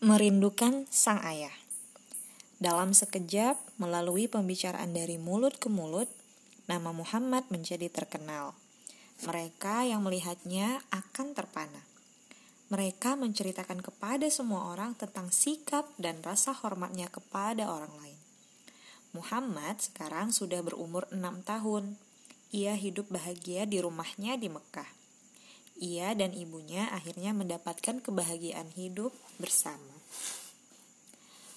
Merindukan sang ayah. Dalam sekejap, melalui pembicaraan dari mulut ke mulut, nama Muhammad menjadi terkenal. Mereka yang melihatnya akan terpana. Mereka menceritakan kepada semua orang tentang sikap dan rasa hormatnya kepada orang lain. Muhammad sekarang sudah berumur enam tahun. Ia hidup bahagia di rumahnya di Mekah ia dan ibunya akhirnya mendapatkan kebahagiaan hidup bersama.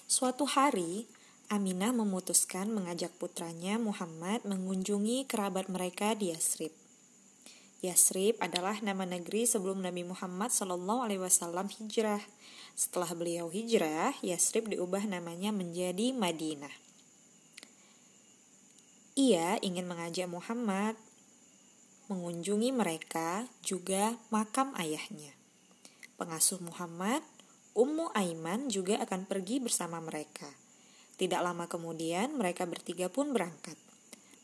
Suatu hari, Aminah memutuskan mengajak putranya Muhammad mengunjungi kerabat mereka di Yasrib. Yasrib adalah nama negeri sebelum Nabi Muhammad Shallallahu hijrah. Setelah beliau hijrah, Yasrib diubah namanya menjadi Madinah. Ia ingin mengajak Muhammad mengunjungi mereka juga makam ayahnya. Pengasuh Muhammad, Ummu Aiman juga akan pergi bersama mereka. Tidak lama kemudian mereka bertiga pun berangkat.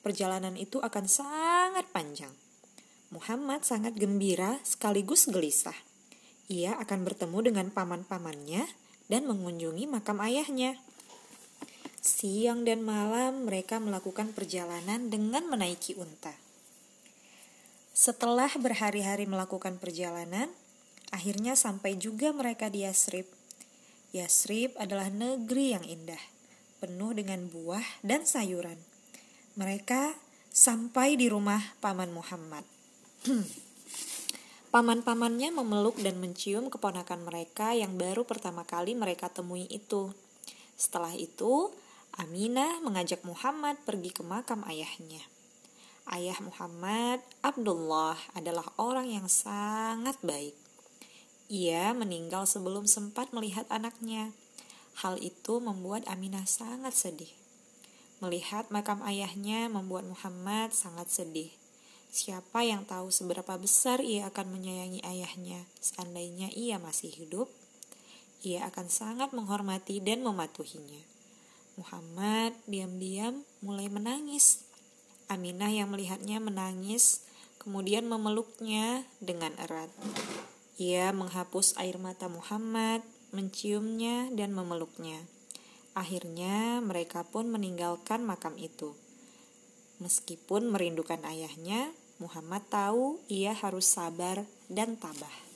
Perjalanan itu akan sangat panjang. Muhammad sangat gembira sekaligus gelisah. Ia akan bertemu dengan paman-pamannya dan mengunjungi makam ayahnya. Siang dan malam mereka melakukan perjalanan dengan menaiki unta. Setelah berhari-hari melakukan perjalanan, akhirnya sampai juga mereka di Yasrib. Yasrib adalah negeri yang indah, penuh dengan buah dan sayuran. Mereka sampai di rumah Paman Muhammad. Paman-pamannya memeluk dan mencium keponakan mereka yang baru pertama kali mereka temui itu. Setelah itu, Aminah mengajak Muhammad pergi ke makam ayahnya. Ayah Muhammad, Abdullah, adalah orang yang sangat baik. Ia meninggal sebelum sempat melihat anaknya. Hal itu membuat Aminah sangat sedih. Melihat makam ayahnya membuat Muhammad sangat sedih. Siapa yang tahu seberapa besar ia akan menyayangi ayahnya seandainya ia masih hidup? Ia akan sangat menghormati dan mematuhinya. Muhammad diam-diam mulai menangis Aminah yang melihatnya menangis, kemudian memeluknya dengan erat. Ia menghapus air mata Muhammad, menciumnya, dan memeluknya. Akhirnya, mereka pun meninggalkan makam itu. Meskipun merindukan ayahnya, Muhammad tahu ia harus sabar dan tabah.